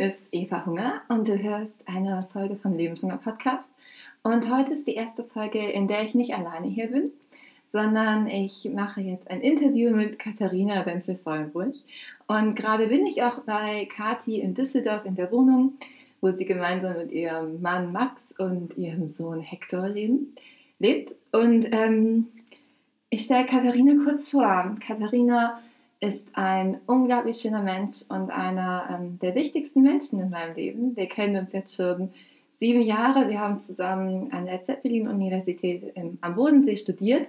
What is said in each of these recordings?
ist Eva Hunger und du hörst eine Folge vom Lebenshunger Podcast. Und heute ist die erste Folge, in der ich nicht alleine hier bin, sondern ich mache jetzt ein Interview mit Katharina Wenzel-Vollenburg. Und gerade bin ich auch bei Kati in Düsseldorf in der Wohnung, wo sie gemeinsam mit ihrem Mann Max und ihrem Sohn Hector leben, lebt. Und ähm, ich stelle Katharina kurz vor. Katharina ist ein unglaublich schöner Mensch und einer ähm, der wichtigsten Menschen in meinem Leben. Wir kennen uns jetzt schon sieben Jahre. Wir haben zusammen an der Zeppelin-Universität am Bodensee studiert.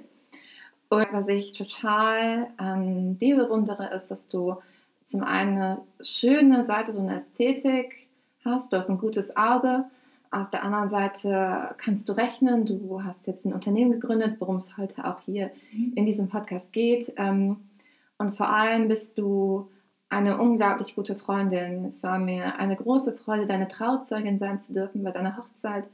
Und was ich total an dir bewundere, ist, dass du zum einen eine schöne Seite, so eine Ästhetik hast. Du hast ein gutes Auge. Auf der anderen Seite kannst du rechnen. Du hast jetzt ein Unternehmen gegründet, worum es heute auch hier mhm. in diesem Podcast geht. Ähm, und vor allem bist du eine unglaublich gute Freundin. Es war mir eine große Freude, deine Trauzeugin sein zu dürfen bei deiner Hochzeit.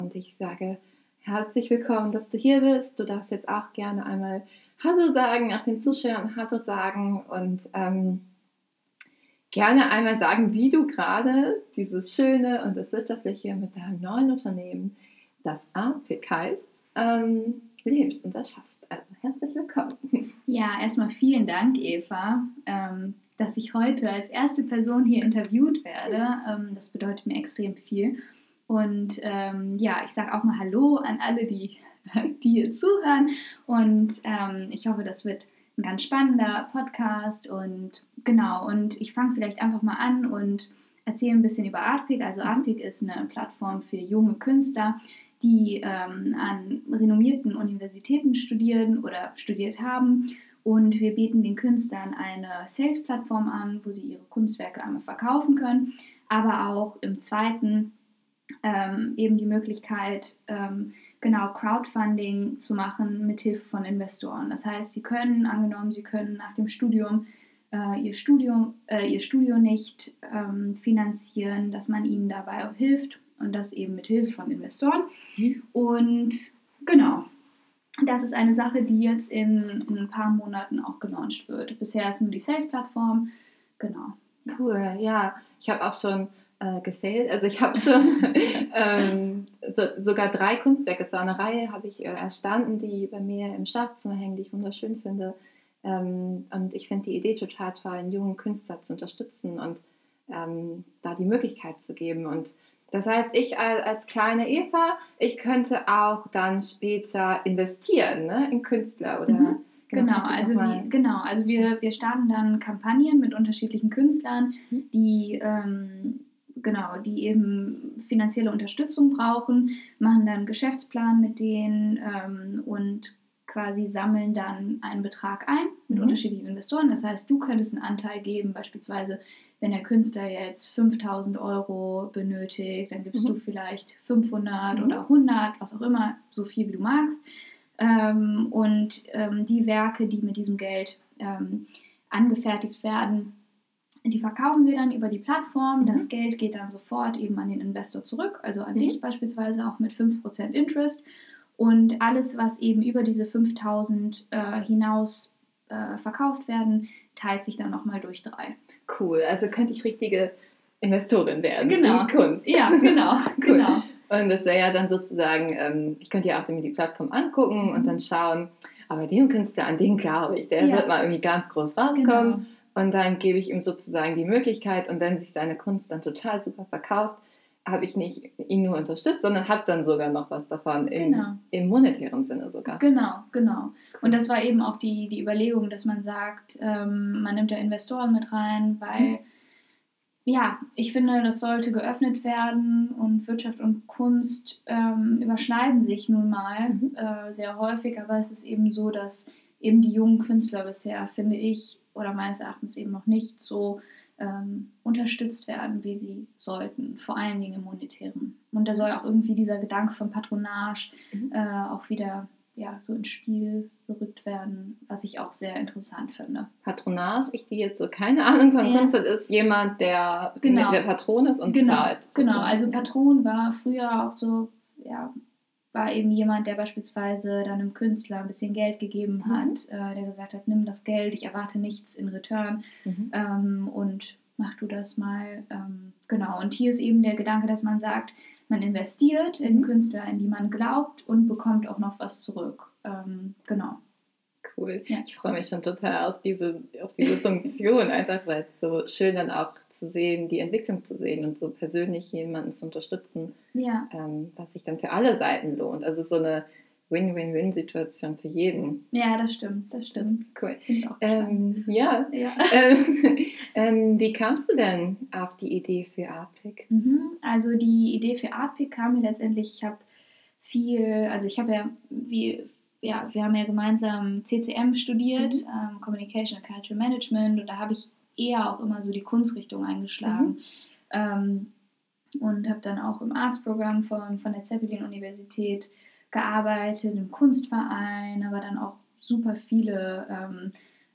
Und ich sage herzlich willkommen, dass du hier bist. Du darfst jetzt auch gerne einmal Hallo sagen, auch den Zuschauern Hallo sagen und ähm, gerne einmal sagen, wie du gerade dieses Schöne und das Wirtschaftliche mit deinem neuen Unternehmen, das APIC heißt, ähm, lebst und das schaffst. Also herzlich willkommen. Ja, erstmal vielen Dank, Eva, ähm, dass ich heute als erste Person hier interviewt werde. Ähm, das bedeutet mir extrem viel. Und ähm, ja, ich sage auch mal Hallo an alle, die, die hier zuhören. Und ich hoffe, das wird ein ganz spannender Podcast. Und genau, und ich fange vielleicht einfach mal an und erzähle ein bisschen über Artpick. Also Artpick ist eine Plattform für junge Künstler, die ähm, an renommierten Universitäten studieren oder studiert haben. Und wir bieten den Künstlern eine Sales-Plattform an, wo sie ihre Kunstwerke einmal verkaufen können, aber auch im zweiten ähm, eben die Möglichkeit, ähm, genau Crowdfunding zu machen mit Hilfe von Investoren. Das heißt, sie können, angenommen, sie können nach dem Studium äh, ihr, Studium, äh, ihr Studio nicht ähm, finanzieren, dass man ihnen dabei hilft und das eben mit Hilfe von Investoren. Mhm. Und genau, das ist eine Sache, die jetzt in, in, ein paar Monaten auch gelauncht wird. Bisher ist nur die Sales-Plattform. Genau. Cool, ja. Ich habe auch schon äh, gesales. Also ich habe schon ähm, so, sogar drei Kunstwerke, so eine Reihe habe ich äh, erstanden, die bei mir im Schlafzimmer hängen, die ich wunderschön finde. Ähm, und ich finde die Idee total toll, einen jungen Künstler zu unterstützen und ähm, da die Möglichkeit zu geben. Und das heißt, ich als kleine Eva, ich könnte auch dann später investieren ne, in Künstler oder. Mhm. Genau, genau also, wie, genau, also wir, wir starten dann Kampagnen mit unterschiedlichen Künstlern, mhm. die, ähm, genau, die eben finanzielle Unterstützung brauchen, machen dann einen Geschäftsplan mit denen ähm, und quasi sammeln dann einen Betrag ein mit mhm. unterschiedlichen Investoren. Das heißt, du könntest einen Anteil geben, beispielsweise wenn der Künstler jetzt 5000 Euro benötigt, dann gibst mhm. du vielleicht 500 mhm. oder 100, was auch immer, so viel wie du magst. Ähm, und ähm, die Werke, die mit diesem Geld ähm, angefertigt werden, die verkaufen wir dann über die Plattform. Mhm. Das Geld geht dann sofort eben an den Investor zurück, also an mhm. dich beispielsweise auch mit 5% Interest. Und alles, was eben über diese 5000 äh, hinaus äh, verkauft werden, teilt sich dann nochmal durch drei. Cool, also könnte ich richtige Investorin werden genau. in Kunst. Ja, genau. cool. genau. Und das wäre ja dann sozusagen, ähm, ich könnte ja auch mir die Plattform angucken und dann schauen, aber dem Künstler, an den glaube ich, der ja. wird mal irgendwie ganz groß rauskommen. Genau. Und dann gebe ich ihm sozusagen die Möglichkeit und wenn sich seine Kunst dann total super verkauft, habe ich nicht ihn nur unterstützt, sondern habe dann sogar noch was davon im, genau. im monetären Sinne sogar. Genau, genau. Und das war eben auch die, die Überlegung, dass man sagt, ähm, man nimmt da Investoren mit rein, weil ja, ich finde, das sollte geöffnet werden und Wirtschaft und Kunst ähm, überschneiden sich nun mal mhm. äh, sehr häufig, aber es ist eben so, dass eben die jungen Künstler bisher, finde ich, oder meines Erachtens eben noch nicht so ähm, unterstützt werden, wie sie sollten, vor allen Dingen im monetären. Und da soll auch irgendwie dieser Gedanke von Patronage mhm. äh, auch wieder ja, so ins Spiel gerückt werden, was ich auch sehr interessant finde. Patronage, ich die jetzt so keine Ahnung von ja. Kunst ist jemand, der, genau. der Patron ist und genau. zahlt. Sozusagen. Genau, also Patron war früher auch so, ja, war eben jemand, der beispielsweise dann einem Künstler ein bisschen Geld gegeben mhm. hat, äh, der gesagt hat, nimm das Geld, ich erwarte nichts in Return. Mhm. Ähm, und mach du das mal. Ähm, genau, und hier ist eben der Gedanke, dass man sagt, man investiert in Mhm. Künstler, in die man glaubt und bekommt auch noch was zurück. Ähm, genau. Cool. Ja. Ich freue mich schon total auf diese, auf diese Funktion, einfach weil es so schön dann auch zu sehen, die Entwicklung zu sehen und so persönlich jemanden zu unterstützen, Ja, ähm, was sich dann für alle Seiten lohnt. Also so eine Win-Win-Win-Situation für jeden. ja, das stimmt, das stimmt. Cool. Ähm, ja. Ja. ähm, ähm, wie kamst du denn auf die Idee für Artpick? Mhm. Also die Idee für Artpick kam mir letztendlich, ich habe viel, also ich habe ja, wie, ja, wir haben ja gemeinsam CCM studiert, Mhm. ähm, Communication and Cultural Management und da habe ich eher auch immer so die Kunstrichtung eingeschlagen. Ähm, und habe dann auch im Arztprogramm von, von der Zeppelin-Universität gearbeitet, im Kunstverein, aber dann auch super viele ähm,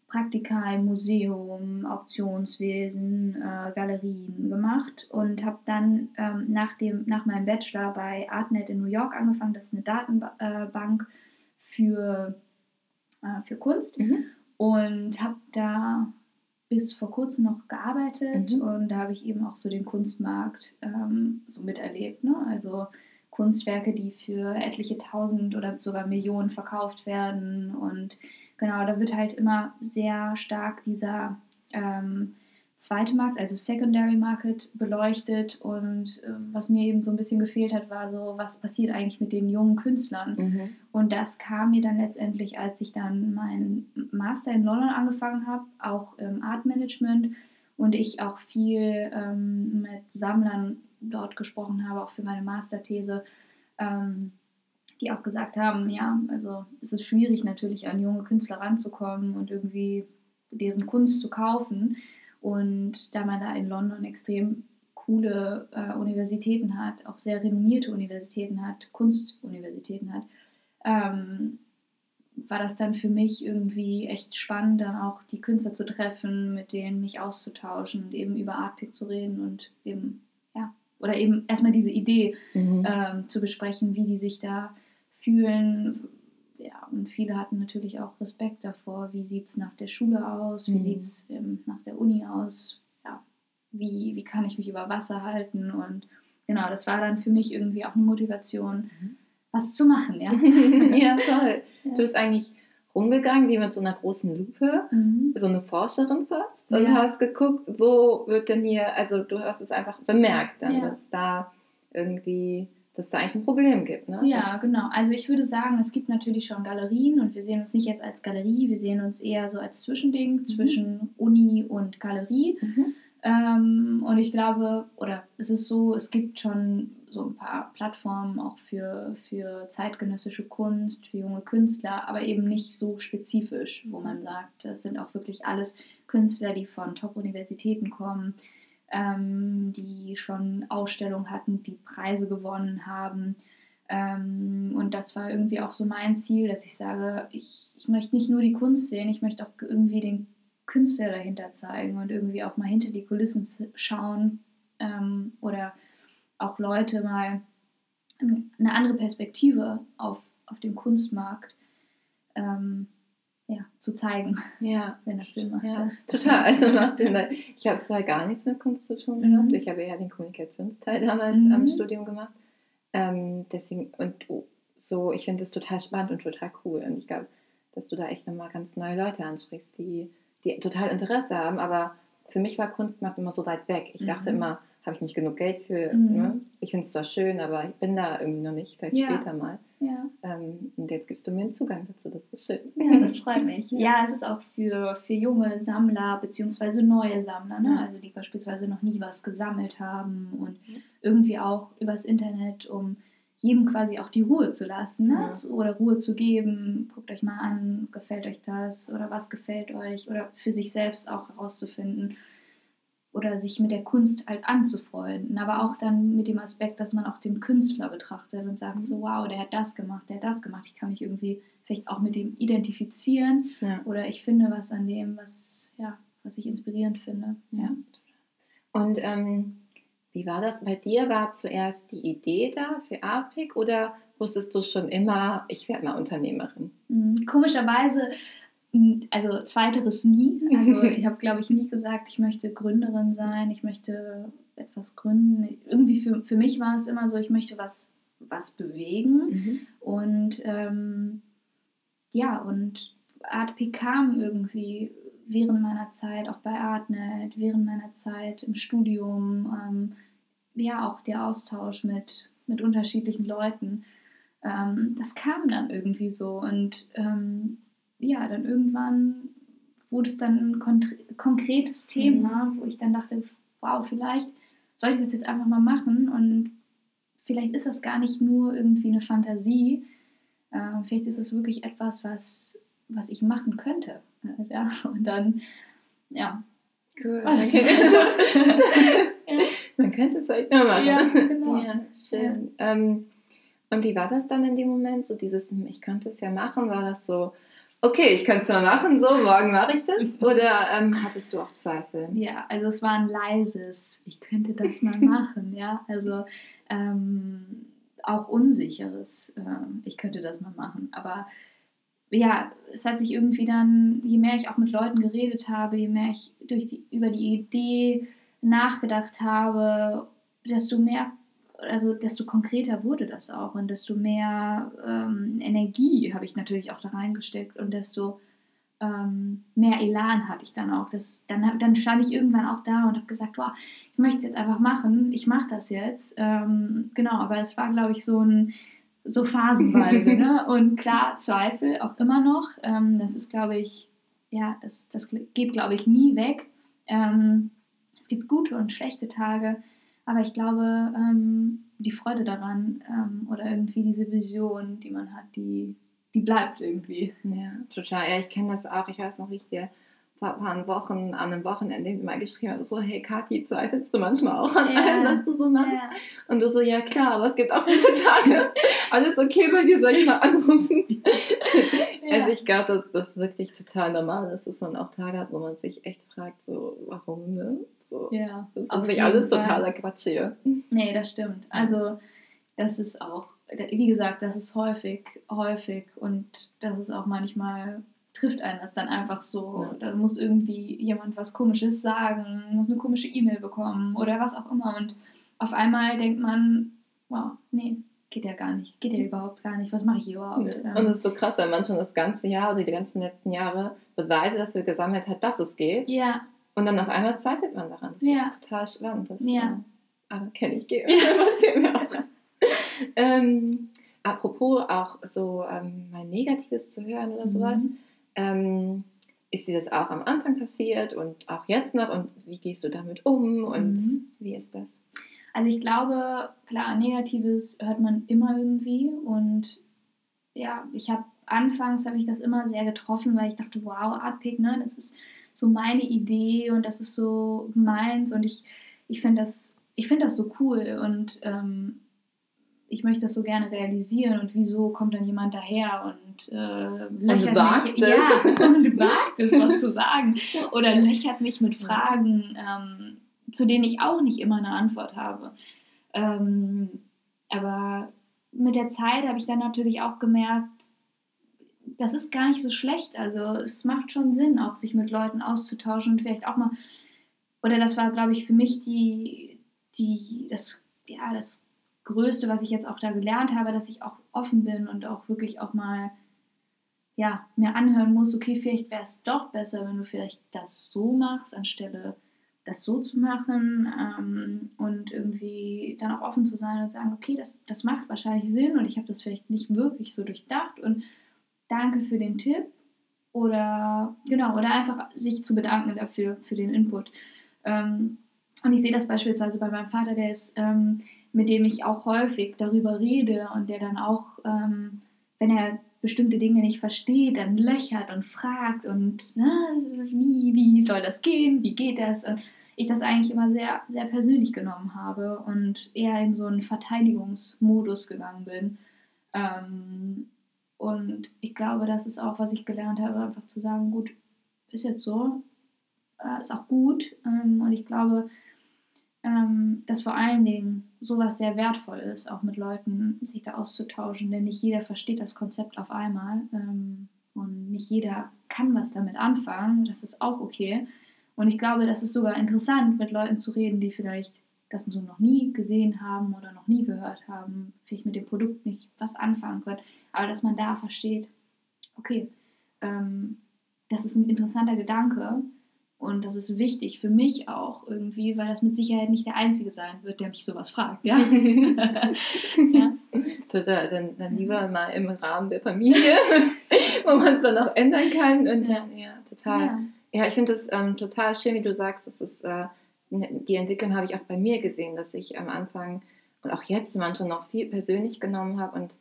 Praktika im Museum, Auktionswesen, äh, Galerien gemacht und habe dann ähm, nach, dem, nach meinem Bachelor bei Artnet in New York angefangen. Das ist eine Datenbank für, äh, für Kunst Mhm. und habe da bis vor kurzem noch gearbeitet Mhm. und da habe ich eben auch so den Kunstmarkt ähm, so miterlebt. Ne? Also Kunstwerke, die für etliche tausend oder sogar Millionen verkauft werden und genau, da wird halt immer sehr stark dieser ähm, zweite Markt, also Secondary Market beleuchtet und äh, was mir eben so ein bisschen gefehlt hat, war so, was passiert eigentlich mit den jungen Künstlern? Mhm. Und das kam mir dann letztendlich, als ich dann meinen Master in London angefangen habe, auch im Art Management und ich auch viel ähm, mit Sammlern dort gesprochen habe, auch für meine Masterthese, ähm, die auch gesagt haben, ja, also es ist schwierig natürlich an junge Künstler ranzukommen und irgendwie deren Kunst zu kaufen. Und da man da in London extrem coole äh, Universitäten hat, auch sehr renommierte Universitäten hat, Kunstuniversitäten hat, ähm, war das dann für mich irgendwie echt spannend, dann auch die Künstler zu treffen, mit denen mich auszutauschen und eben über Artpick zu reden und eben, oder eben erstmal diese Idee Mhm. ähm, zu besprechen, wie die sich da fühlen. Ja, und viele hatten natürlich auch Respekt davor, wie sieht es nach der Schule aus, wie Mhm. sieht es ähm, nach der Uni aus, ja, wie, wie kann ich mich über Wasser halten und genau, das war dann für mich irgendwie auch eine Motivation, Mhm. was zu machen, ja. ja, toll. Ja. Du bist eigentlich rumgegangen wie mit so einer großen Lupe, Mhm. so eine Forscherin fast, und Ja. hast geguckt, wo wird denn hier, also du hast es einfach bemerkt dann, Ja. dass da irgendwie, dass da eigentlich ein Problem gibt. Ne? Ja, Das- genau. Also ich würde sagen, es gibt natürlich schon Galerien und wir sehen uns nicht jetzt als Galerie, wir sehen uns eher so als Zwischending zwischen Uni und Galerie. Mhm. Ähm, und ich glaube, oder es ist so, es gibt schon so ein paar Plattformen auch für, für zeitgenössische Kunst, für junge Künstler, aber eben nicht so spezifisch, wo man sagt, das sind auch wirklich alles Künstler, die von Top-Universitäten kommen, ähm, die schon Ausstellungen hatten, die Preise gewonnen haben. Ähm, und das war irgendwie auch so mein Ziel, dass ich sage, ich, ich möchte nicht nur die Kunst sehen, ich möchte auch irgendwie den Künstler dahinter zeigen und irgendwie auch mal hinter die Kulissen schauen ähm, oder auch Leute mal eine andere Perspektive auf, auf dem Kunstmarkt ähm, ja, zu zeigen, Ja, wenn das Sinn macht. ja, total. Also macht Sinn, ich habe vorher gar nichts mit Kunst zu tun Mhm. gehabt. Ich habe eher den Kommunikationsteil damals Mhm. am Studium gemacht. Ähm, deswegen, und oh, so, ich finde das total spannend und total cool. Und ich glaube, dass du da echt nochmal ganz neue Leute ansprichst, die, die total Interesse haben. Aber für mich war Kunstmarkt immer so weit weg. Ich dachte Mhm. immer, habe ich nicht genug Geld für. Mhm. Ne? Ich finde es zwar schön, aber ich bin da irgendwie noch nicht. Vielleicht Ja. später mal. Ja. Ähm, und jetzt gibst du mir einen Zugang dazu. Das ist schön. Ja, das freut mich. Ja. Es ist auch für, für junge Sammler bzw. neue Sammler, ne? Ja. also die beispielsweise noch nie was gesammelt haben und irgendwie auch übers Internet, um jedem quasi auch die Ruhe zu lassen ne? Ja. Oder Ruhe zu geben. Guckt euch mal an, gefällt euch das oder was gefällt euch oder für sich selbst auch herauszufinden oder sich mit der Kunst halt anzufreunden, aber auch dann mit dem Aspekt, dass man auch den Künstler betrachtet und sagt Mhm. so, wow, der hat das gemacht, der hat das gemacht, ich kann mich irgendwie vielleicht auch mit dem identifizieren Ja. oder ich finde was an dem, was, ja, was ich inspirierend finde. Ja. Und ähm, wie war das bei dir? War zuerst die Idee da für Artpick oder wusstest du schon immer, ich werde mal Unternehmerin? Mhm. Komischerweise also zweiteres nie. Also ich habe, glaube ich, nie gesagt, ich möchte Gründerin sein, ich möchte etwas gründen. Irgendwie für, für mich war es immer so, ich möchte was, was bewegen. Mhm. Und ähm, ja, und ArtP kam irgendwie während meiner Zeit, auch bei Artnet, während meiner Zeit im Studium, ähm, ja, auch der Austausch mit, mit unterschiedlichen Leuten. Ähm, das kam dann irgendwie so. Und ähm, ja, dann irgendwann wurde es dann ein konkretes Thema, mhm. wo ich dann dachte, wow, vielleicht soll ich das jetzt einfach mal machen und vielleicht ist das gar nicht nur irgendwie eine Fantasie, äh, vielleicht ist es wirklich etwas, was, was ich machen könnte. Ja, und dann, ja. Cool. Das ja. Man könnte es euch nur machen. Ja, genau. Ja, schön. Ja. Ähm, und wie war das dann in dem Moment? So dieses, ich könnte es ja machen, war das so, okay, ich könnte es mal machen, so, morgen mache ich das? Oder ähm, hattest du auch Zweifel? Ja, also es war ein leises, ich könnte das mal machen, ja. Also ähm, auch unsicheres, äh, ich könnte das mal machen. Aber ja, es hat sich irgendwie dann, je mehr ich auch mit Leuten geredet habe, je mehr ich durch die, über die Idee nachgedacht habe, desto mehr also desto konkreter wurde das auch und desto mehr ähm, Energie habe ich natürlich auch da reingesteckt und desto ähm, mehr Elan hatte ich dann auch. Das, dann, dann stand ich irgendwann auch da und habe gesagt, wow, ich möchte es jetzt einfach machen, ich mache das jetzt. Ähm, genau, aber es war, glaube ich, so ein so phasenweise. ne? Und klar, Zweifel auch immer noch. Ähm, das ist, glaube ich, ja, das, das geht, glaube ich, nie weg. Ähm, es gibt gute und schlechte Tage. Aber ich glaube, ähm, die Freude daran ähm, oder irgendwie diese Vision, die man hat, die, die bleibt irgendwie. Ja, total. Ja, ich kenne das auch. Ich weiß noch, wie ich dir vor ein paar Wochen an einem Wochenende mal geschrieben habe, so, hey Kathi, zweifelst du manchmal auch an ja. allem, was du so machst? Ja. Und du so, ja klar, aber es gibt auch gute Tage. Alles okay bei dir, soll ich mal anrufen? ja. Also ich glaube, dass das wirklich total normal ist, dass man auch Tage hat, wo man sich echt fragt, so, warum, ne? So, ja, das ist nicht alles Fall. totaler Quatsch hier. Nee, das stimmt. Also das ist auch, wie gesagt, das ist häufig, häufig und das ist auch manchmal trifft einen das dann einfach so. Ja. Da muss irgendwie jemand was Komisches sagen, muss eine komische E-Mail bekommen oder was auch immer. Und auf einmal denkt man, wow, nee, geht ja gar nicht, geht ja überhaupt gar nicht, was mache ich überhaupt? Ja. Und das ist so krass, weil man schon das ganze Jahr oder die ganzen letzten Jahre Beweise dafür gesammelt hat, dass es geht. Ja. Und dann auf einmal zweifelt man daran. Das ja. ist total spannend. Das, ja. Ähm, aber kenne ich gerne. ähm, apropos auch so ähm, mal Negatives zu hören oder sowas. Mhm. Ähm, ist dir das auch am Anfang passiert und auch jetzt noch? Und wie gehst du damit um und mhm. wie ist das? Also ich glaube, klar, Negatives hört man immer irgendwie und ja, ich habe anfangs habe ich das immer sehr getroffen, weil ich dachte, wow, Artpick, ne, das ist so meine Idee und das ist so meins und ich, ich finde das, ich find das so cool und ähm, ich möchte das so gerne realisieren und wieso kommt dann jemand daher und äh, löchert und mich, ja, und wagt es, was zu sagen oder löchert mich mit Fragen, ähm, zu denen ich auch nicht immer eine Antwort habe. Ähm, aber mit der Zeit habe ich dann natürlich auch gemerkt, das ist gar nicht so schlecht. Also es macht schon Sinn, auch sich mit Leuten auszutauschen und vielleicht auch mal, oder das war, glaube ich, für mich die, die, das, ja, das Größte, was ich jetzt auch da gelernt habe, dass ich auch offen bin und auch wirklich auch mal, ja, mir anhören muss, okay, vielleicht wäre es doch besser, wenn du vielleicht das so machst, anstelle das so zu machen ähm, und irgendwie dann auch offen zu sein und sagen, okay, das, das macht wahrscheinlich Sinn und ich habe das vielleicht nicht wirklich so durchdacht und danke für den Tipp oder genau, oder einfach sich zu bedanken dafür, für den Input. Ähm, und ich sehe das beispielsweise bei meinem Vater, der ist, ähm, mit dem ich auch häufig darüber rede und der dann auch, ähm, wenn er bestimmte Dinge nicht versteht, dann löchert und fragt und na, wie, wie soll das gehen, wie geht das? Und ich das eigentlich immer sehr, sehr persönlich genommen habe und eher in so einen Verteidigungsmodus gegangen bin. Ähm, und ich glaube, das ist auch, was ich gelernt habe, einfach zu sagen, gut, ist jetzt so, äh, ist auch gut. Ähm, und ich glaube, ähm, dass vor allen Dingen sowas sehr wertvoll ist, auch mit Leuten sich da auszutauschen, denn nicht jeder versteht das Konzept auf einmal ähm, und nicht jeder kann was damit anfangen, das ist auch okay. Und ich glaube, das ist sogar interessant, mit Leuten zu reden, die vielleicht das so noch nie gesehen haben oder noch nie gehört haben, vielleicht mit dem Produkt nicht was anfangen können, aber dass man da versteht, okay, ähm, das ist ein interessanter Gedanke und das ist wichtig für mich auch irgendwie, weil das mit Sicherheit nicht der Einzige sein wird, der mich sowas fragt. Ja? ja. Total, dann, dann lieber mal im Rahmen der Familie, wo man es dann auch ändern kann. Und dann, ja, total. Ja, ja ich finde das ähm, total schön, wie du sagst, das ist, äh, ne, die Entwicklung habe ich auch bei mir gesehen, dass ich am Anfang und auch jetzt manchmal noch viel persönlich genommen habe und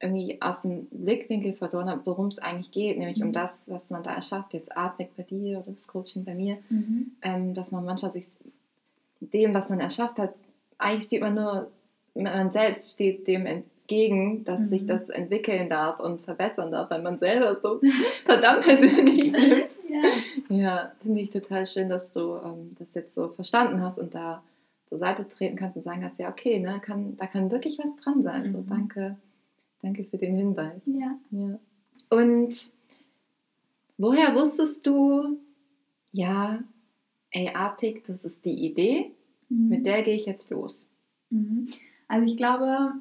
irgendwie aus dem Blickwinkel verloren habe, worum es eigentlich geht, nämlich mhm. um das, was man da erschafft, jetzt Artback bei dir oder das Coaching bei mir, mhm. ähm, dass man manchmal sich dem, was man erschafft hat, eigentlich steht man nur, man selbst steht dem entgegen, dass mhm. sich das entwickeln darf und verbessern darf, weil man selber so verdammt persönlich nimmt. Ja, ja finde ich total schön, dass du ähm, das jetzt so verstanden hast und da zur Seite treten kannst und sagen kannst, ja okay, ne, kann, da kann wirklich was dran sein. So, mhm. danke Danke für den Hinweis. Ja. ja. Und woher wusstest du, ja, ey, APIC, das ist die Idee, mhm. mit der gehe ich jetzt los? Mhm. Also ich glaube,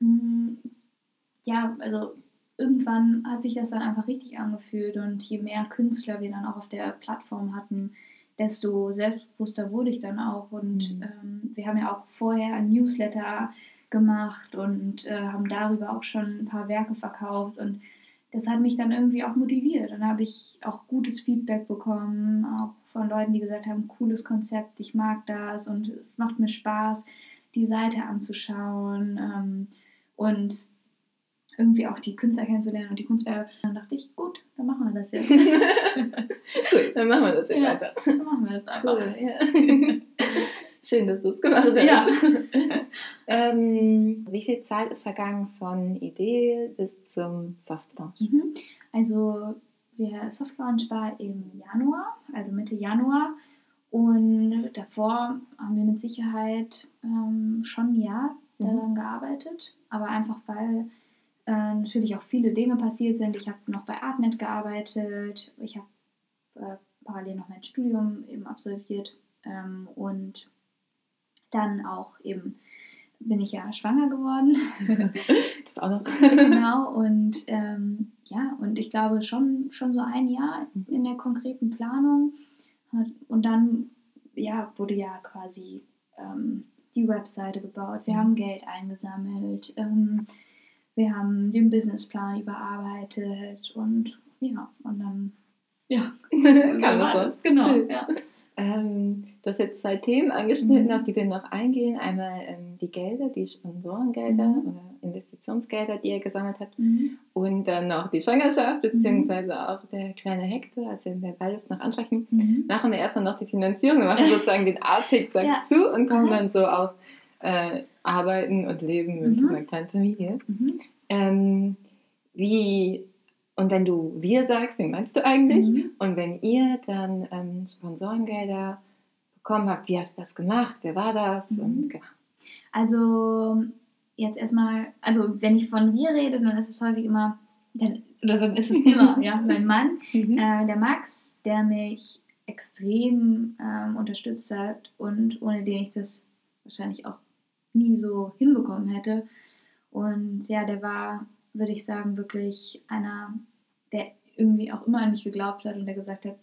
mh, ja, also irgendwann hat sich das dann einfach richtig angefühlt und je mehr Künstler wir dann auch auf der Plattform hatten, desto selbstbewusster wurde ich dann auch. Und mhm. ähm, wir haben ja auch vorher ein Newsletter gemacht und äh, haben darüber auch schon ein paar Werke verkauft und das hat mich dann irgendwie auch motiviert. Dann habe ich auch gutes Feedback bekommen, auch von Leuten, die gesagt haben, cooles Konzept, ich mag das und es macht mir Spaß, die Seite anzuschauen ähm, und irgendwie auch die Künstler kennenzulernen und die Kunstwerke. Dann dachte ich, gut, dann machen wir das jetzt. gut, dann machen wir das jetzt ja, einfach. Dann machen wir das einfach. Cool, ja. Schön, dass du es gemacht hast. Ja. ähm, wie viel Zeit ist vergangen von Idee bis zum Soft Launch? Mhm. Also der Soft Launch war im Januar, also Mitte Januar. Und davor haben wir mit Sicherheit ähm, schon ein Jahr mhm. daran gearbeitet. Aber einfach weil äh, natürlich auch viele Dinge passiert sind. Ich habe noch bei Artnet gearbeitet. Ich habe äh, parallel noch mein Studium eben absolviert. Ähm, und dann auch eben bin ich ja schwanger geworden. das auch noch. genau, und ähm, ja, und ich glaube schon, schon so ein Jahr in der konkreten Planung. Und dann ja, wurde ja quasi ähm, die Webseite gebaut, wir mhm. haben Geld eingesammelt, ähm, wir haben den Businessplan überarbeitet und ja, und dann ja, so war das, genau. Ja. Ähm, du hast jetzt zwei Themen angeschnitten, mhm. auf die wir noch eingehen. Einmal ähm, die Gelder, die Sponsorengelder mhm. oder Investitionsgelder, die ihr gesammelt habt. Mhm. Und dann noch die Schwangerschaft, beziehungsweise mhm. auch der kleine Hector, also wenn wir beides noch ansprechen, mhm. machen wir erstmal noch die Finanzierung. Wir machen sozusagen den Artix ja. zu und kommen dann so auf äh, Arbeiten und Leben mit mhm. einer kleinen Familie. Ähm, wie und wenn du wir sagst, wie meinst du eigentlich? Mhm. Und wenn ihr dann ähm, Sponsorengelder bekommen habt, wie habt ihr das gemacht? Wer war das? Mhm. Und genau. Also jetzt erstmal, also wenn ich von wir rede, dann ist es häufig immer, dann, oder dann ist es immer, ja, mein Mann, mhm. äh, der Max, der mich extrem ähm, unterstützt hat und ohne den ich das wahrscheinlich auch nie so hinbekommen hätte. Und ja, der war, würde ich sagen, wirklich einer der irgendwie auch immer an mich geglaubt hat und der gesagt hat,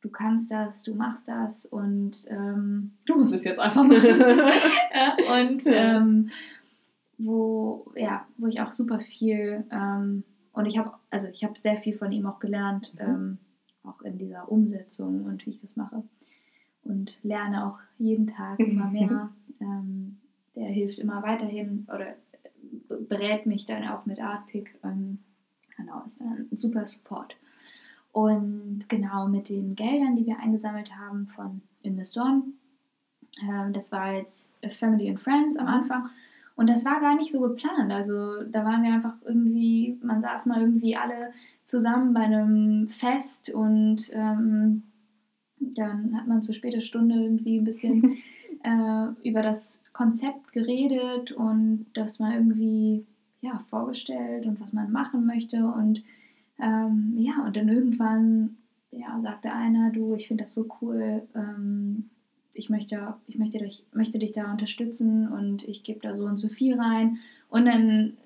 du kannst das, du machst das und ähm, du musst es jetzt einfach machen. ja, und ähm, wo, ja, wo ich auch super viel ähm, und ich habe, also ich habe sehr viel von ihm auch gelernt, mhm. Ähm, auch in dieser Umsetzung und wie ich das mache. Und lerne auch jeden Tag immer mehr. Ähm, der hilft immer weiterhin oder berät mich dann auch mit Artpick. Ähm, Genau, ist ein super Support. Und genau mit den Geldern, die wir eingesammelt haben von Investoren, äh, das war jetzt Family and Friends am Anfang. Und das war gar nicht so geplant. Also da waren wir einfach irgendwie, man saß mal irgendwie alle zusammen bei einem Fest und ähm, dann hat man zu später Stunde irgendwie ein bisschen äh, über das Konzept geredet und dass man irgendwie ja, vorgestellt und was man machen möchte. Und Ähm, ja, und dann irgendwann ja, sagte einer, du, ich finde das so cool, ähm, ich möchte, ich möchte dich, möchte dich da unterstützen und ich gebe da so und so viel rein. Und dann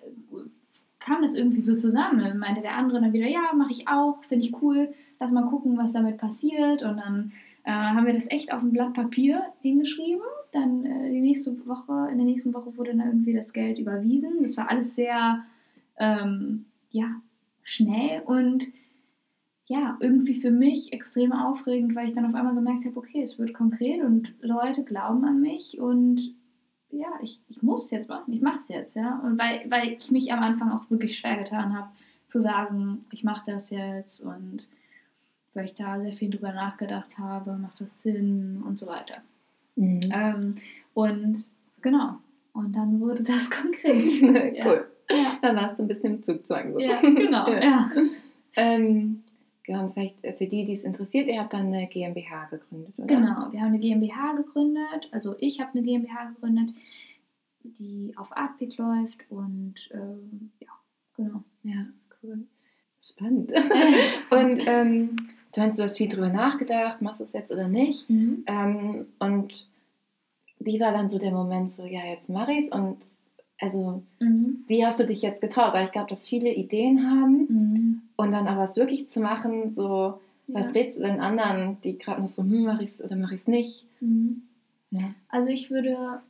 kam das irgendwie so zusammen. Dann meinte der andere dann wieder, ja, mache ich auch, finde ich cool, lass mal gucken, was damit passiert. Und dann äh, haben wir das echt auf ein Blatt Papier hingeschrieben. Dann äh, die nächste Woche, in der nächsten Woche wurde dann irgendwie das Geld überwiesen. Das war alles sehr, ähm, ja, schnell und ja, irgendwie für mich extrem aufregend, weil ich dann auf einmal gemerkt habe, okay, es wird konkret und Leute glauben an mich und ja, ich, ich muss es jetzt machen, ich mache es jetzt, ja. Und weil, weil ich mich am Anfang auch wirklich schwer getan habe, zu sagen, ich mache das jetzt und weil ich da sehr viel drüber nachgedacht habe, macht das Sinn und so weiter. Mhm. Ähm, und genau, und dann wurde das konkret. cool. Ja. Dann hast du ein bisschen Zugzwang. So. Ja, genau, ja. ja. Ähm, Genau, und vielleicht für die, die es interessiert, ihr habt dann eine GmbH gegründet, oder? Genau, wir haben eine GmbH gegründet. Also ich habe eine GmbH gegründet, die auf Artpick läuft und ähm, ja, genau. Ja, cool. Spannend. und ähm, du meinst, du hast viel drüber nachgedacht, machst du es jetzt oder nicht? Mhm. Ähm, und wie war dann so der Moment, so, ja, jetzt mache ich es und also, mhm. wie hast du dich jetzt getraut? Weil ich glaube, dass viele Ideen haben mhm. und dann aber es wirklich zu machen, so, ja. was rätst du den anderen, die gerade noch so, hm, mache ich es oder mache ich es nicht? Mhm. Ja. Also, ich würde,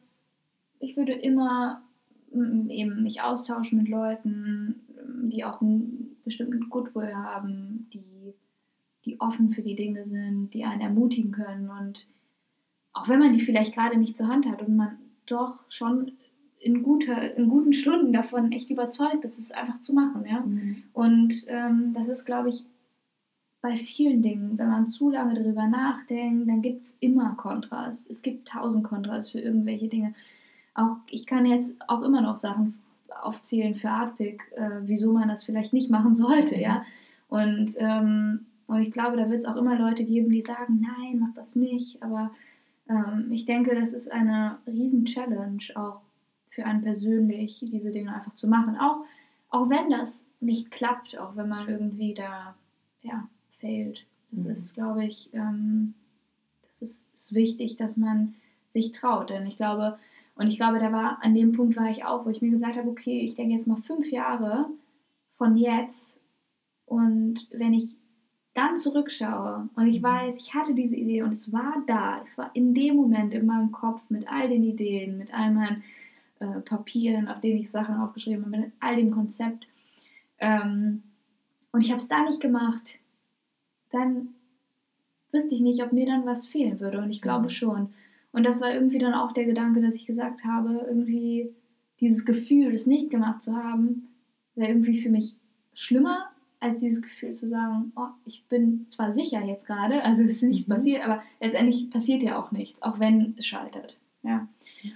ich würde immer eben mich austauschen mit Leuten, die auch einen bestimmten Goodwill haben, die, die offen für die Dinge sind, die einen ermutigen können und auch wenn man die vielleicht gerade nicht zur Hand hat und man doch schon in, guter, in guten Stunden davon echt überzeugt, das ist einfach zu machen. Ja? Mhm. Und ähm, das ist, glaube ich, bei vielen Dingen, wenn man zu lange darüber nachdenkt, dann gibt es immer Kontras. Es gibt tausend Kontras für irgendwelche Dinge. Auch ich kann jetzt auch immer noch Sachen aufzählen für Artpick, äh, wieso man das vielleicht nicht machen sollte, ja. Und, ähm, und ich glaube, da wird es auch immer Leute geben, die sagen, nein, mach das nicht. Aber ähm, ich denke, das ist eine riesen Challenge, auch für einen persönlich, diese Dinge einfach zu machen. Auch, auch wenn das nicht klappt, auch wenn man irgendwie da, ja, failt. Das mhm. ist, glaube ich, ähm, das ist, ist wichtig, dass man sich traut. Denn ich glaube, und ich glaube, da war, an dem Punkt war ich auch, wo ich mir gesagt habe, okay, ich denke jetzt mal fünf Jahre von jetzt und wenn ich dann zurückschaue und ich mhm. weiß, ich hatte diese Idee und es war da, es war in dem Moment in meinem Kopf mit all den Ideen, mit all meinen äh, Papieren, auf denen ich Sachen aufgeschrieben habe, mit all dem Konzept. Ähm, und ich habe es da nicht gemacht, dann wüsste ich nicht, ob mir dann was fehlen würde. Und ich glaube mhm. schon. Und das war irgendwie dann auch der Gedanke, dass ich gesagt habe, irgendwie dieses Gefühl, es nicht gemacht zu haben, wäre irgendwie für mich schlimmer, als dieses Gefühl zu sagen, oh, ich bin zwar sicher jetzt gerade, also es ist nichts mhm. passiert, aber letztendlich passiert ja auch nichts, auch wenn es scheitert. Ja.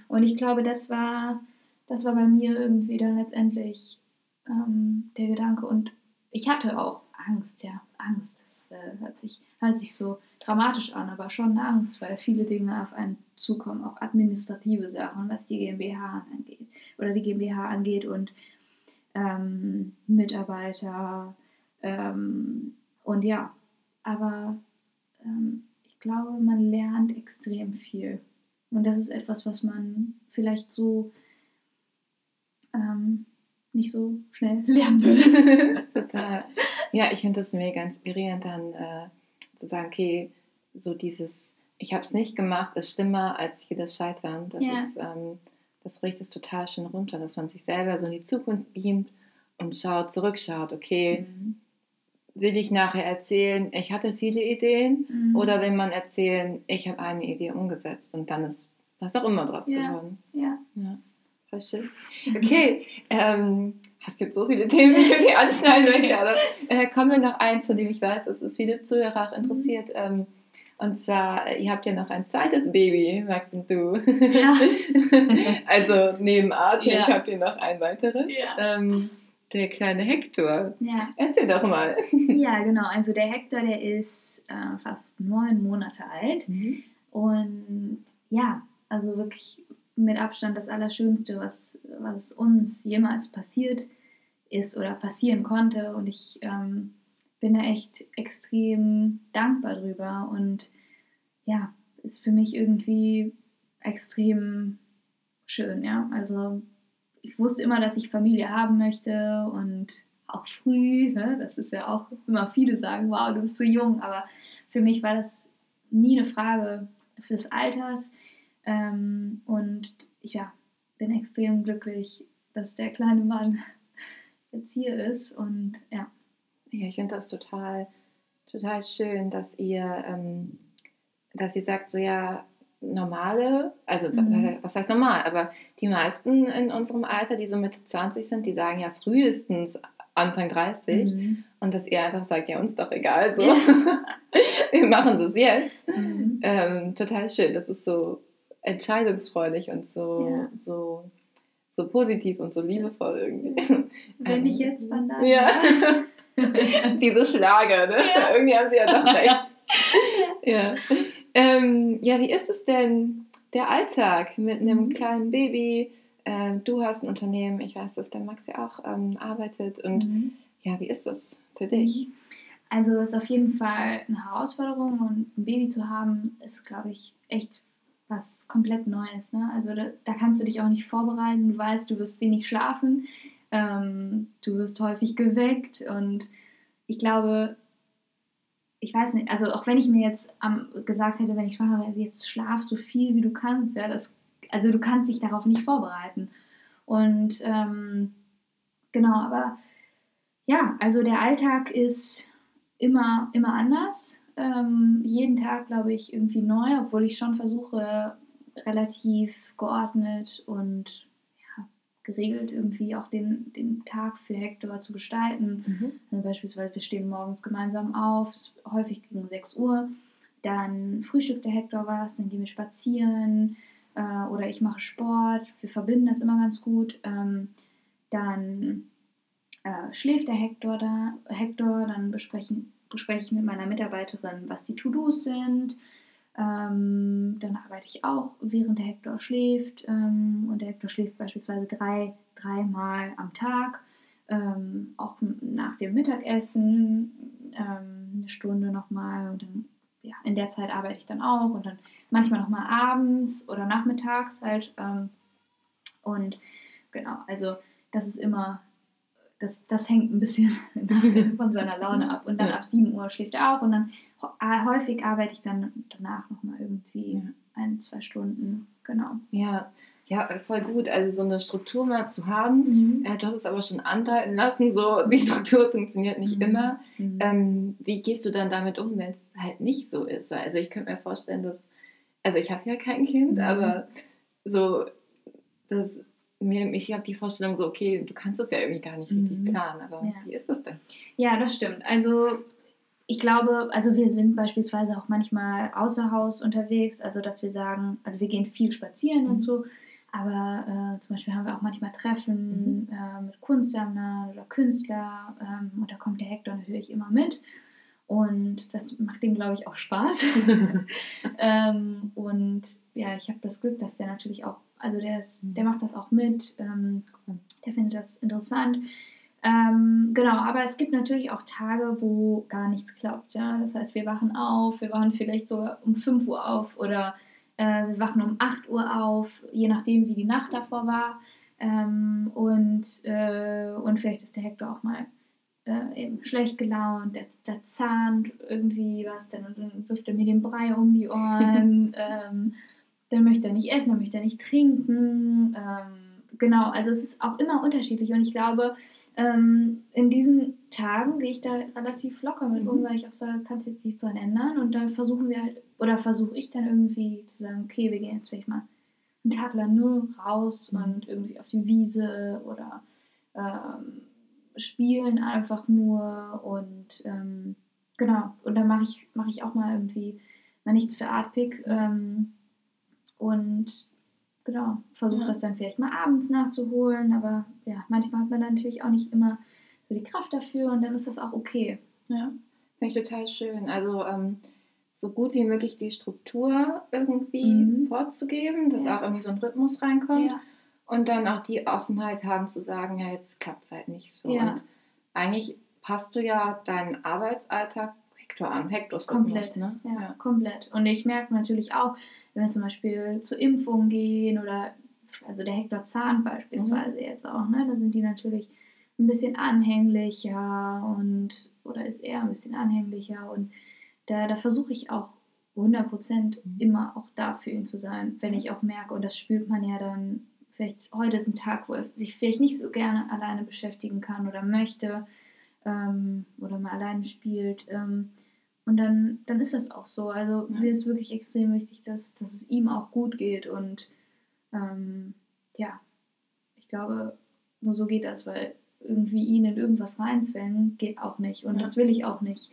Und ich glaube, das war, das war bei mir irgendwie dann letztendlich ähm, der Gedanke. Und ich hatte auch Angst, ja, Angst. Das äh, hört, sich, hört sich so dramatisch an, aber schon Angst, weil viele Dinge auf einen zukommen, auch administrative Sachen, was die GmbH angeht oder die GmbH angeht und ähm, Mitarbeiter ähm, und ja, aber ähm, ich glaube, man lernt extrem viel und das ist etwas, was man vielleicht so ähm, nicht so schnell lernen würde. Total. Ja, ich finde das mega inspirierend, dann äh, zu sagen, okay, so dieses, ich habe es nicht gemacht, ist schlimmer als jedes Scheitern. Das ja. ist, ähm, das bricht es total schön runter, dass man sich selber so in die Zukunft beamt und schaut, zurückschaut, okay, mhm will ich nachher erzählen, ich hatte viele Ideen mhm. oder will man erzählen, ich habe eine Idee umgesetzt und dann ist was auch immer draus ja. geworden. Ja. ja. Schön. Okay, ähm, es gibt so viele Themen, die ich anschneiden möchte, aber äh, kommen wir noch eins, von dem ich weiß, dass es viele Zuhörer auch interessiert. Mhm. Ähm, und zwar, ihr habt ja noch ein zweites Baby, Max und du. Ja. also neben Arthur ja. habt ihr noch ein weiteres. Ja. Ähm, der kleine Hector. Ja. Erzähl doch mal. Ja, genau. Also der Hector, der ist äh, fast neun Monate alt. Mhm. Und ja, also wirklich mit Abstand das Allerschönste, was, was uns jemals passiert ist oder passieren konnte. Und ich ähm, bin da echt extrem dankbar drüber und ja, ist für mich irgendwie extrem schön, ja. Also ich wusste immer, dass ich Familie haben möchte und auch früh, ne? das ist ja auch immer viele sagen, wow, du bist so jung, aber für mich war das nie eine Frage des Alters ähm, und ich ja, bin extrem glücklich, dass der kleine Mann jetzt hier ist und ja. Ja, ich finde das total, total schön, dass ihr, ähm, dass ihr sagt, so ja, normale, also mhm. was heißt normal, aber die meisten in unserem Alter, die so Mitte 20 sind, die sagen ja frühestens Anfang 30 mhm. und dass ihr einfach sagt, ja, uns doch egal, so. Ja. Wir machen das jetzt. Mhm. Ähm, total schön, das ist so entscheidungsfreudig und so, ja. so, so positiv und so liebevoll irgendwie. Wenn ich ähm, jetzt, wann dann? Ja. Diese Schlage, ne? Irgendwie haben sie ja doch recht. ja. Ähm, ja, wie ist es denn, der Alltag mit einem mhm. kleinen Baby? Ähm, du hast ein Unternehmen, ich weiß, dass der Max ja auch ähm, arbeitet. Und mhm. ja, wie ist das für dich? Mhm. Also es ist auf jeden Fall eine Herausforderung und ein Baby zu haben, ist, glaube ich, echt was komplett Neues. Ne? Also da, da, kannst du dich auch nicht vorbereiten. Du weißt, du wirst wenig schlafen, ähm, du wirst häufig geweckt und ich glaube, ich weiß nicht, also auch wenn ich mir jetzt ähm, gesagt hätte, wenn ich schwanger wäre, jetzt schlaf so viel wie du kannst, ja, das, also du kannst dich darauf nicht vorbereiten. Und ähm, genau, aber ja, also der Alltag ist immer, immer anders. Ähm, jeden Tag, glaube ich, irgendwie neu, obwohl ich schon versuche, relativ geordnet und geregelt, irgendwie auch den, den Tag für Hector zu gestalten. Mhm. Also beispielsweise, wir stehen morgens gemeinsam auf, häufig gegen 6 Uhr. Dann frühstückt der Hector was, dann gehen wir spazieren äh, oder ich mache Sport. Wir verbinden das immer ganz gut. Ähm, dann äh, schläft der Hector da, Hector, dann besprechen, bespreche ich mit meiner Mitarbeiterin, was die To-Dos sind. Ähm, dann arbeite ich auch, während der Hector schläft. Ähm, und der Hector schläft beispielsweise drei, dreimal am Tag. Ähm, auch nach dem Mittagessen ähm, eine Stunde nochmal. Und dann, ja, in der Zeit arbeite ich dann auch. Und dann manchmal nochmal abends oder nachmittags halt. Ähm, und genau, also das ist immer das, das hängt ein bisschen von seiner Laune ab. Und dann ab 7 Uhr schläft er auch und dann häufig arbeite ich dann danach nochmal irgendwie ein, zwei Stunden. Genau. Ja. Ja, voll gut. Also so eine Struktur mal zu haben. Mhm. Äh, du hast es aber schon andeuten lassen, so die Struktur funktioniert nicht mhm. immer. Mhm. Ähm, wie gehst du dann damit um, wenn es halt nicht so ist? Also ich könnte mir vorstellen, dass, also ich habe ja kein Kind, mhm. aber so, das mir, ich habe die Vorstellung so, okay, du kannst das ja irgendwie gar nicht richtig mhm. planen, aber ja. wie ist das denn? Ja, das stimmt. Also ich glaube, also wir sind beispielsweise auch manchmal außer Haus unterwegs, also dass wir sagen, also wir gehen viel spazieren mhm. und so, aber äh, zum Beispiel haben wir auch manchmal Treffen mhm. äh, mit Kunstsammlern oder Künstler ähm, und da kommt der Hector natürlich immer mit. Und das macht ihm, glaube ich, auch Spaß. ähm, und ja, ich habe das Glück, dass der natürlich auch, also der, ist, der macht das auch mit, ähm, der findet das interessant. Ähm, genau, aber es gibt natürlich auch Tage, wo gar nichts klappt. Ja? Das heißt, wir wachen auf, wir wachen vielleicht sogar um 5 Uhr auf oder äh, wir wachen um 8 Uhr auf, je nachdem, wie die Nacht davor war. Ähm, und, äh, und vielleicht ist der Hector auch mal äh, eben schlecht gelaunt, der, der zahnt irgendwie was, dann, dann wirft er mir den Brei um die Ohren, ähm, dann möchte er nicht essen, dann möchte er nicht trinken. Ähm, genau, also es ist auch immer unterschiedlich und ich glaube, ähm, in diesen Tagen gehe ich da relativ locker mit um, mhm. weil ich auch sage, kannst jetzt nichts dran ändern. Und da versuchen wir halt, oder versuche ich dann irgendwie zu sagen, okay, wir gehen jetzt vielleicht mal einen Tag lang nur raus mhm. und irgendwie auf die Wiese oder ähm, spielen einfach nur und ähm, genau. Und dann mache ich, mach ich auch mal irgendwie mal nichts für Artpick ähm, und genau, versuche ja. das dann vielleicht mal abends nachzuholen, aber ja, manchmal hat man natürlich auch nicht immer so die Kraft dafür und dann ist das auch okay. Ja, finde ich total schön. Also ähm, so gut wie möglich die Struktur irgendwie mhm. vorzugeben, dass ja. auch irgendwie so ein Rhythmus reinkommt. Ja. Und dann auch die Offenheit haben zu sagen, ja, jetzt klappt es halt nicht so. Und eigentlich passt du ja deinen Arbeitsalltag Hector an, Hectors komplett, ne? Ja, ja, komplett. Und ich merke natürlich auch, wenn wir zum Beispiel zur Impfung gehen oder also der Hector Zahn beispielsweise mhm. jetzt auch, ne? Da sind die natürlich ein bisschen anhänglicher und oder ist er ein bisschen anhänglicher und da, da versuche ich auch 100% mhm. immer auch da für ihn zu sein, wenn ich auch merke, und das spürt man ja dann, vielleicht heute ist ein Tag, wo er sich vielleicht nicht so gerne alleine beschäftigen kann oder möchte ähm, oder mal alleine spielt. Ähm, und dann, dann ist das auch so. Also ja. mir ist wirklich extrem wichtig, dass, dass es ihm auch gut geht und ähm, ja, ich glaube, nur so geht das, weil irgendwie ihn in irgendwas reinzwängen, geht auch nicht. Und ja. das will ich auch nicht.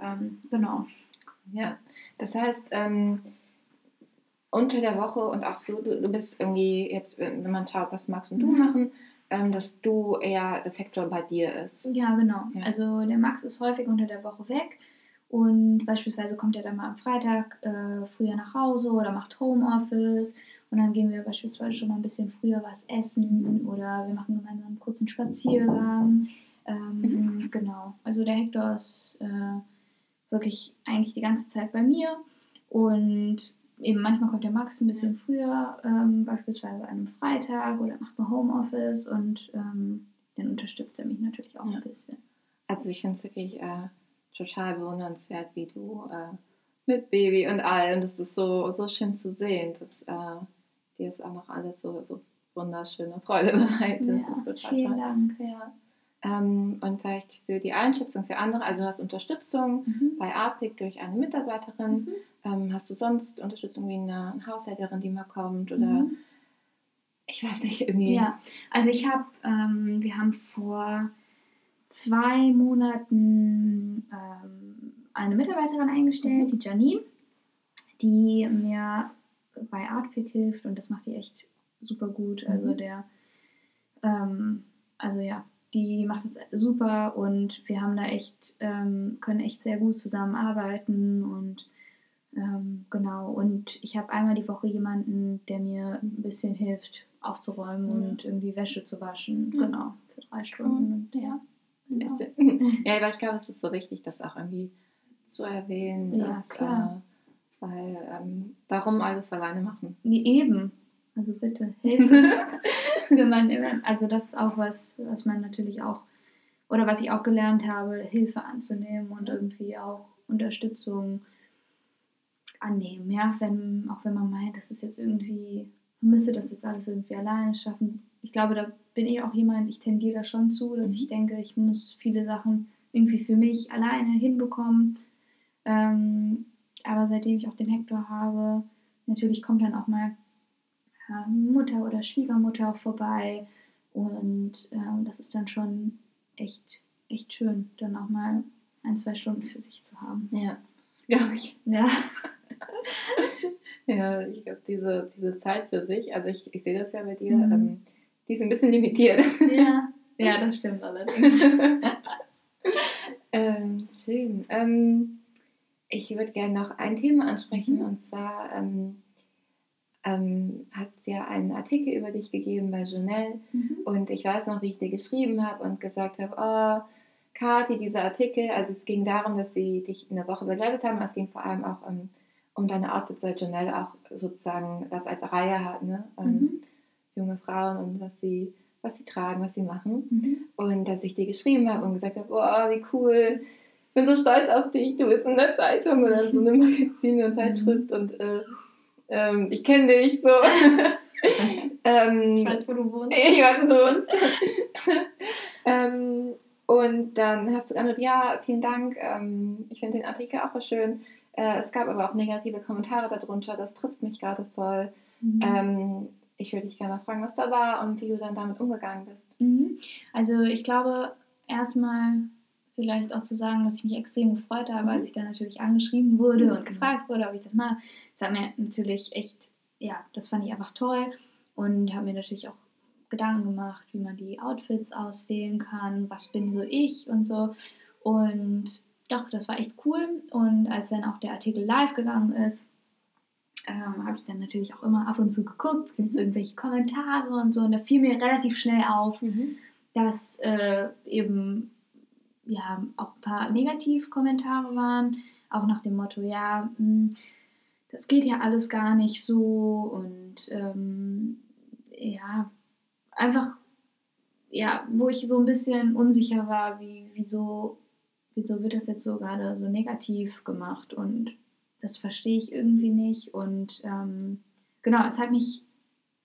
Ähm, genau. Ja, das heißt, ähm, unter der Woche und auch so, du, du bist irgendwie jetzt, wenn man schaut, was und du mhm. machen, ähm, dass du eher das Hector bei dir ist. Ja, genau. Ja. Also der Max ist häufig unter der Woche weg und beispielsweise kommt er dann mal am Freitag äh, früher nach Hause oder macht Homeoffice und dann gehen wir beispielsweise schon mal ein bisschen früher was essen oder wir machen gemeinsam einen kurzen Spaziergang. Ähm, mhm. Genau. Also der Hector ist äh, wirklich eigentlich die ganze Zeit bei mir und eben manchmal kommt der Max ein bisschen früher, ähm, beispielsweise an einem Freitag oder macht mal Homeoffice und ähm, dann unterstützt er mich natürlich auch ja. ein bisschen. Also ich finde es wirklich äh, total bewundernswert, wie du äh, mit Baby und allem, das ist so, so schön zu sehen, dass äh, dir ist auch noch alles so, so wunderschöne Freude bereitet. Ja, vielen toll. Dank. Ja. Ähm, und vielleicht für die Einschätzung für andere, also du hast Unterstützung mhm. bei APIC durch eine Mitarbeiterin. Mhm. Ähm, hast du sonst Unterstützung wie eine, Haushälterin, die mal kommt oder mhm. ich weiß nicht, irgendwie? Ja, also ich habe, ähm, wir haben vor zwei Monaten ähm, eine Mitarbeiterin eingestellt, mhm. die Janine, die mir bei Artpick hilft und das macht die echt super gut. Also mhm. der, ähm, also ja, die macht es super und wir haben da echt, ähm, können echt sehr gut zusammenarbeiten und ähm, genau. Und ich habe einmal die Woche jemanden, der mir ein bisschen hilft, aufzuräumen mhm. und irgendwie Wäsche zu waschen. Mhm. Genau, für drei Stunden. Mhm. ja. Genau. ja, aber ich glaube, es ist so wichtig, das auch irgendwie zu erwähnen. Ja, dass, klar. Äh, weil, ähm, warum alles alleine machen? Nee, eben. Also bitte, helfen. Wenn man, also das ist auch was, was man natürlich auch, oder was ich auch gelernt habe, Hilfe anzunehmen und irgendwie auch Unterstützung annehmen. Ja, wenn, auch wenn man meint, das ist jetzt irgendwie, man müsste das jetzt alles irgendwie alleine schaffen. Ich glaube, da bin ich auch jemand, ich tendiere da schon zu, dass mhm. ich denke, ich muss viele Sachen irgendwie für mich alleine hinbekommen. Ähm, aber seitdem ich auch den Hector habe, natürlich kommt dann auch mal Mutter oder Schwiegermutter auch vorbei. Und ähm, das ist dann schon echt, echt schön, dann auch mal ein, zwei Stunden für sich zu haben. Ja, glaube ich. Ja. ja, ich glaube, diese, diese Zeit für sich, also ich, ich sehe das ja bei dir, mhm. ähm, die ist ein bisschen limitiert. Ja, ja das stimmt allerdings. ähm, schön. Ähm, ich würde gerne noch ein Thema ansprechen mhm. und zwar ähm, hat es ja einen Artikel über dich gegeben bei Journal mhm. und ich weiß noch, wie ich dir geschrieben habe und gesagt habe, oh, Kathi, dieser Artikel, also es ging darum, dass sie dich eine Woche begleitet haben, es ging vor allem auch um, um deine Outfits, weil Journal auch sozusagen das als Reihe hat, ne? Ähm, mhm. junge Frauen und was sie, was sie tragen, was sie machen. Mhm. Und dass ich dir geschrieben habe und gesagt habe, oh, wie cool, ich bin so stolz auf dich, du bist in der Zeitung oder in so einem Magazin und Zeitschrift und äh, ähm, ich kenne dich so. ähm, ich weiß, wo du wohnst. Ich weiß, wo du wohnst. ähm, und dann hast du geantwortet, ja, vielen Dank, ähm, ich finde den Artikel auch so schön. Äh, es gab aber auch negative Kommentare darunter, das trifft mich gerade voll. Mhm. Ähm, ich würde dich gerne mal fragen, was da war und wie du dann damit umgegangen bist. Mhm. Also ich glaube, erstmal vielleicht auch zu sagen, dass ich mich extrem gefreut habe, als mhm. ich dann natürlich angeschrieben wurde und mhm. gefragt wurde, ob ich das mache. Das hat mir natürlich echt, ja, das fand ich einfach toll und habe mir natürlich auch Gedanken gemacht, wie man die Outfits auswählen kann, was bin so ich und so. Und doch, das war echt cool. Und als dann auch der Artikel live gegangen ist, ähm, habe ich dann natürlich auch immer ab und zu geguckt, gibt es irgendwelche Kommentare und so. Und da fiel mir relativ schnell auf, mhm. dass äh, eben ja auch ein paar Negativkommentare waren, auch nach dem Motto, ja, hm, das geht ja alles gar nicht so und ähm, ja, einfach, ja, wo ich so ein bisschen unsicher war, wie, wieso, wieso wird das jetzt so gerade so negativ gemacht und das verstehe ich irgendwie nicht und ähm, genau, es hat mich,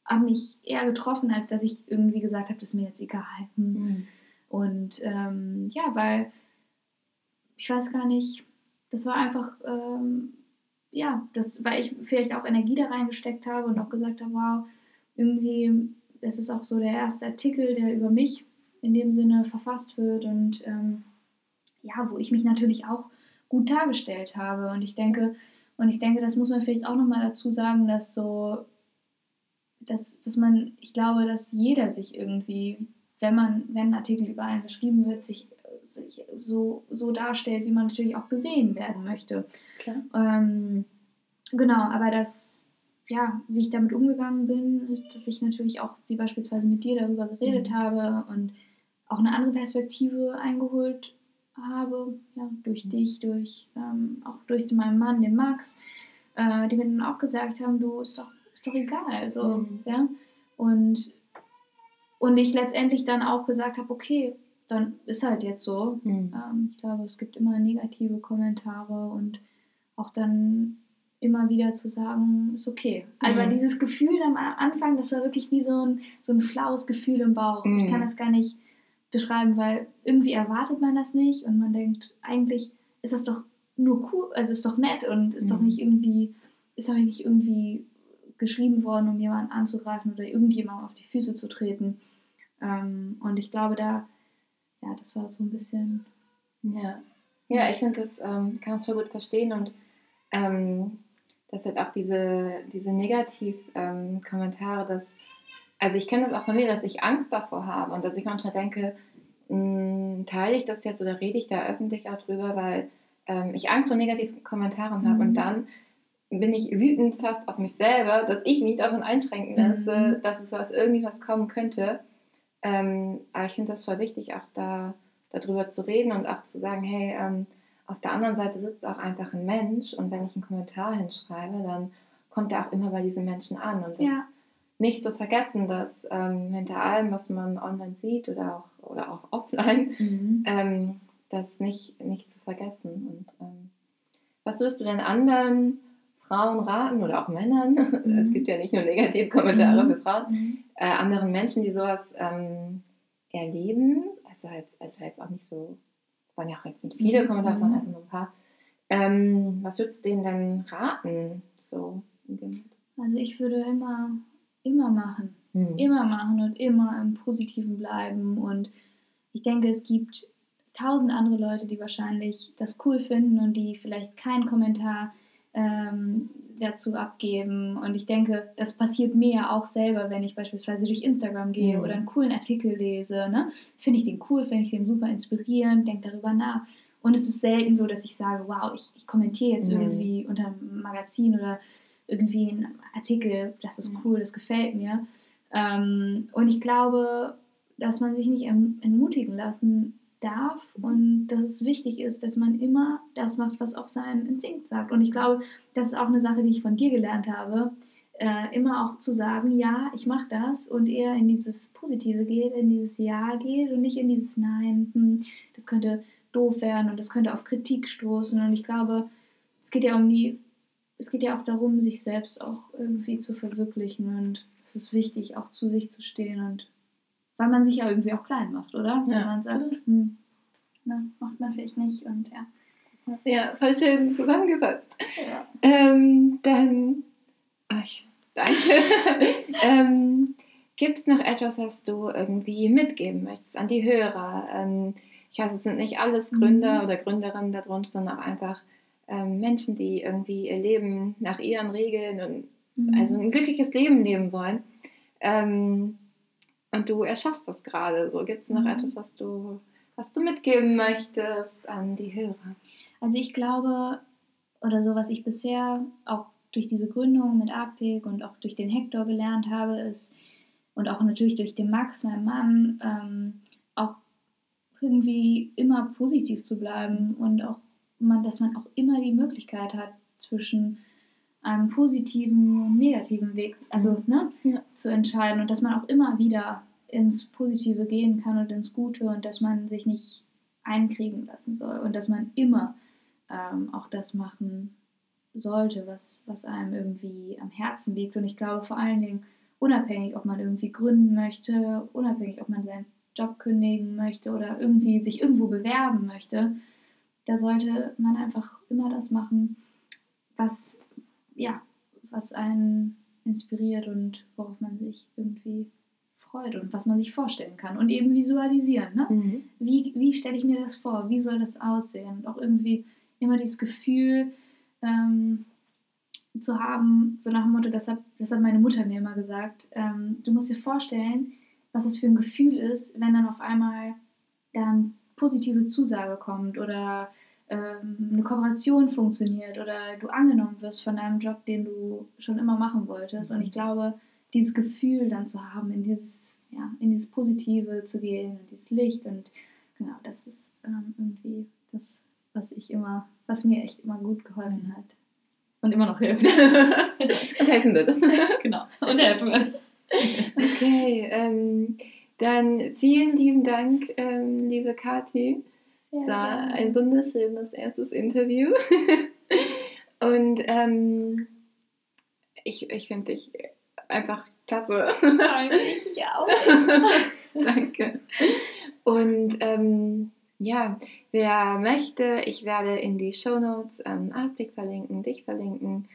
hat mich eher getroffen, als dass ich irgendwie gesagt habe, das ist mir jetzt egal. Hm. Mhm. Und ähm, ja, weil ich weiß gar nicht, das war einfach, ähm, ja, das, weil ich vielleicht auch Energie da reingesteckt habe und auch gesagt habe, wow, irgendwie, das ist auch so der erste Artikel, der über mich in dem Sinne verfasst wird und ähm, ja, wo ich mich natürlich auch gut dargestellt habe. Und ich denke, und ich denke, das muss man vielleicht auch nochmal dazu sagen, dass so, dass, dass man, ich glaube, dass jeder sich irgendwie, wenn man, wenn ein Artikel über einen geschrieben wird, sich, sich so, so darstellt, wie man natürlich auch gesehen werden möchte. Ähm, genau, aber das, ja, wie ich damit umgegangen bin, ist, dass ich natürlich auch, wie beispielsweise mit dir darüber geredet mhm. habe und auch eine andere Perspektive eingeholt habe, ja, durch mhm. dich, durch ähm, auch durch meinen Mann, den Max, äh, die mir dann auch gesagt haben, du ist doch, ist doch egal. Also, mhm. ja. Und, und ich letztendlich dann auch gesagt habe, okay, dann ist halt jetzt so. Mhm. Ähm, ich glaube, es gibt immer negative Kommentare und auch dann immer wieder zu sagen, ist okay. Also mhm. dieses Gefühl am Anfang, das war wirklich wie so ein, so ein flaues Gefühl im Bauch. Mhm. Ich kann das gar nicht beschreiben, weil irgendwie erwartet man das nicht und man denkt, eigentlich ist das doch nur cool, also ist doch nett und ist mhm. doch nicht irgendwie, ist doch nicht irgendwie geschrieben worden, um jemanden anzugreifen oder irgendjemandem auf die Füße zu treten. Ähm, und ich glaube, da, ja, das war so ein bisschen. Ja, ja ich finde, das ähm, kann es voll gut verstehen und ähm, dass halt auch diese, diese Negativ-Kommentare, ähm, dass also ich kenne das auch von mir, dass ich Angst davor habe und dass ich manchmal denke, mh, hm, teile ich das jetzt oder rede ich da öffentlich auch drüber, weil ähm, ich Angst vor negativen Kommentaren habe mhm. und dann bin ich wütend fast auf mich selber, dass ich mich davon einschränken lasse, mhm. dass es was irgendwie was kommen könnte. Ähm, aber ich finde das voll wichtig, auch da darüber zu reden und auch zu sagen, hey, ähm, auf der anderen Seite sitzt auch einfach ein Mensch und wenn ich einen Kommentar hinschreibe, dann kommt er auch immer bei diesen Menschen an und das ja nicht zu vergessen, dass ähm, hinter allem, was man online sieht oder auch, oder auch offline, mhm. ähm, das nicht, nicht zu vergessen. Und ähm, was würdest du denn anderen Frauen raten oder auch Männern? Mhm. Es gibt ja nicht nur negative Kommentare mhm. für Frauen, mhm. äh, anderen Menschen, die sowas ähm, erleben. Also jetzt, also jetzt auch nicht so, waren ja auch jetzt nicht viele mhm. Kommentare, sondern einfach nur ein paar. Ähm, was würdest du denen denn raten? So also ich würde immer immer machen. Mhm. Immer machen und immer im Positiven bleiben. Und ich denke, es gibt tausend andere Leute, die wahrscheinlich das cool finden und die vielleicht keinen Kommentar ähm, dazu abgeben. Und ich denke, das passiert mir ja auch selber, wenn ich beispielsweise durch Instagram gehe mhm. oder einen coolen Artikel lese. Ne? Finde ich den cool, finde ich den super inspirierend, denke darüber nach. Und es ist selten so, dass ich sage, wow, ich, ich kommentiere jetzt mhm. irgendwie unter einem Magazin oder irgendwie ein Artikel, das ist cool, das gefällt mir. Ähm, und ich glaube, dass man sich nicht entmutigen lassen darf und dass es wichtig ist, dass man immer das macht, was auch sein Instinkt sagt. Und ich glaube, das ist auch eine Sache, die ich von dir gelernt habe, äh, immer auch zu sagen, ja, ich mache das und eher in dieses Positive geht, in dieses Ja geht und nicht in dieses Nein, hm, das könnte doof werden und das könnte auf Kritik stoßen. Und ich glaube, es geht ja um die es geht ja auch darum, sich selbst auch irgendwie zu verwirklichen und es ist wichtig, auch zu sich zu stehen und weil man sich ja irgendwie auch klein macht, oder? Wenn ja. man sagt, hm, na, macht man vielleicht nicht und ja. Ja, voll schön zusammengefasst. Ja. Ähm, dann, ach, danke. ähm, Gibt es noch etwas, was du irgendwie mitgeben möchtest an die Hörer? Ähm, ich weiß, es sind nicht alles Gründer mhm. oder Gründerinnen darunter, sondern auch einfach ähm, Menschen, die irgendwie ihr Leben nach ihren Regeln und mhm. also ein glückliches Leben leben wollen. Ähm, und du erschaffst das gerade. So gibt es noch mhm. etwas, was du, was du mitgeben möchtest an die Hörer? Also ich glaube, oder so, was ich bisher auch durch diese Gründung mit APIC und auch durch den Hector gelernt habe, ist, und auch natürlich durch den Max, meinen Mann, ähm, auch irgendwie immer positiv zu bleiben und auch man, dass man auch immer die Möglichkeit hat zwischen einem positiven negativen Weg, also ne, Ja. zu entscheiden und dass man auch immer wieder ins Positive gehen kann und ins Gute und dass man sich nicht einkriegen lassen soll und dass man immer ähm, auch das machen sollte, was, was einem irgendwie am Herzen liegt. Und ich glaube vor allen Dingen, unabhängig, ob man irgendwie gründen möchte, unabhängig, ob man seinen Job kündigen möchte oder irgendwie sich irgendwo bewerben möchte, da sollte man einfach immer das machen, was, ja, was einen inspiriert und worauf man sich irgendwie freut und was man sich vorstellen kann und eben visualisieren. Ne? Mhm. Wie, wie stelle ich mir das vor? Wie soll das aussehen? Und auch irgendwie immer dieses Gefühl ähm, zu haben, so nach dem Motto, das hat, das hat meine Mutter mir immer gesagt, ähm, du musst dir vorstellen, was das für ein Gefühl ist, wenn dann auf einmal dann positive Zusage kommt oder ähm, eine Kooperation funktioniert oder du angenommen wirst von deinem Job, den du schon immer machen wolltest. Und ich glaube, dieses Gefühl dann zu haben, in dieses, ja, in dieses Positive zu gehen, in dieses Licht und genau, das ist ähm, irgendwie das, was ich immer, was mir echt immer gut geholfen hat. Und immer noch hilft. Und helfen wird. genau. Und helfen wird. Okay, ähm, dann vielen lieben Dank, ähm, liebe Kathi. Es war ein wunderschönes erstes Interview. Und ähm, ich, ich finde dich einfach klasse. Ich auch. Danke. Und ähm, ja, wer möchte, ich werde in die Shownotes ähm, Artblick verlinken, dich verlinken.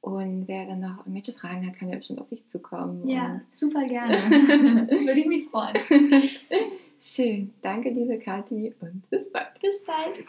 Und wer dann noch irgendwelche Fragen hat, kann ja bestimmt auf dich zukommen. Ja, super gerne. Würde ich mich freuen. Schön. Danke, liebe Kathi, und bis bald. Bis bald.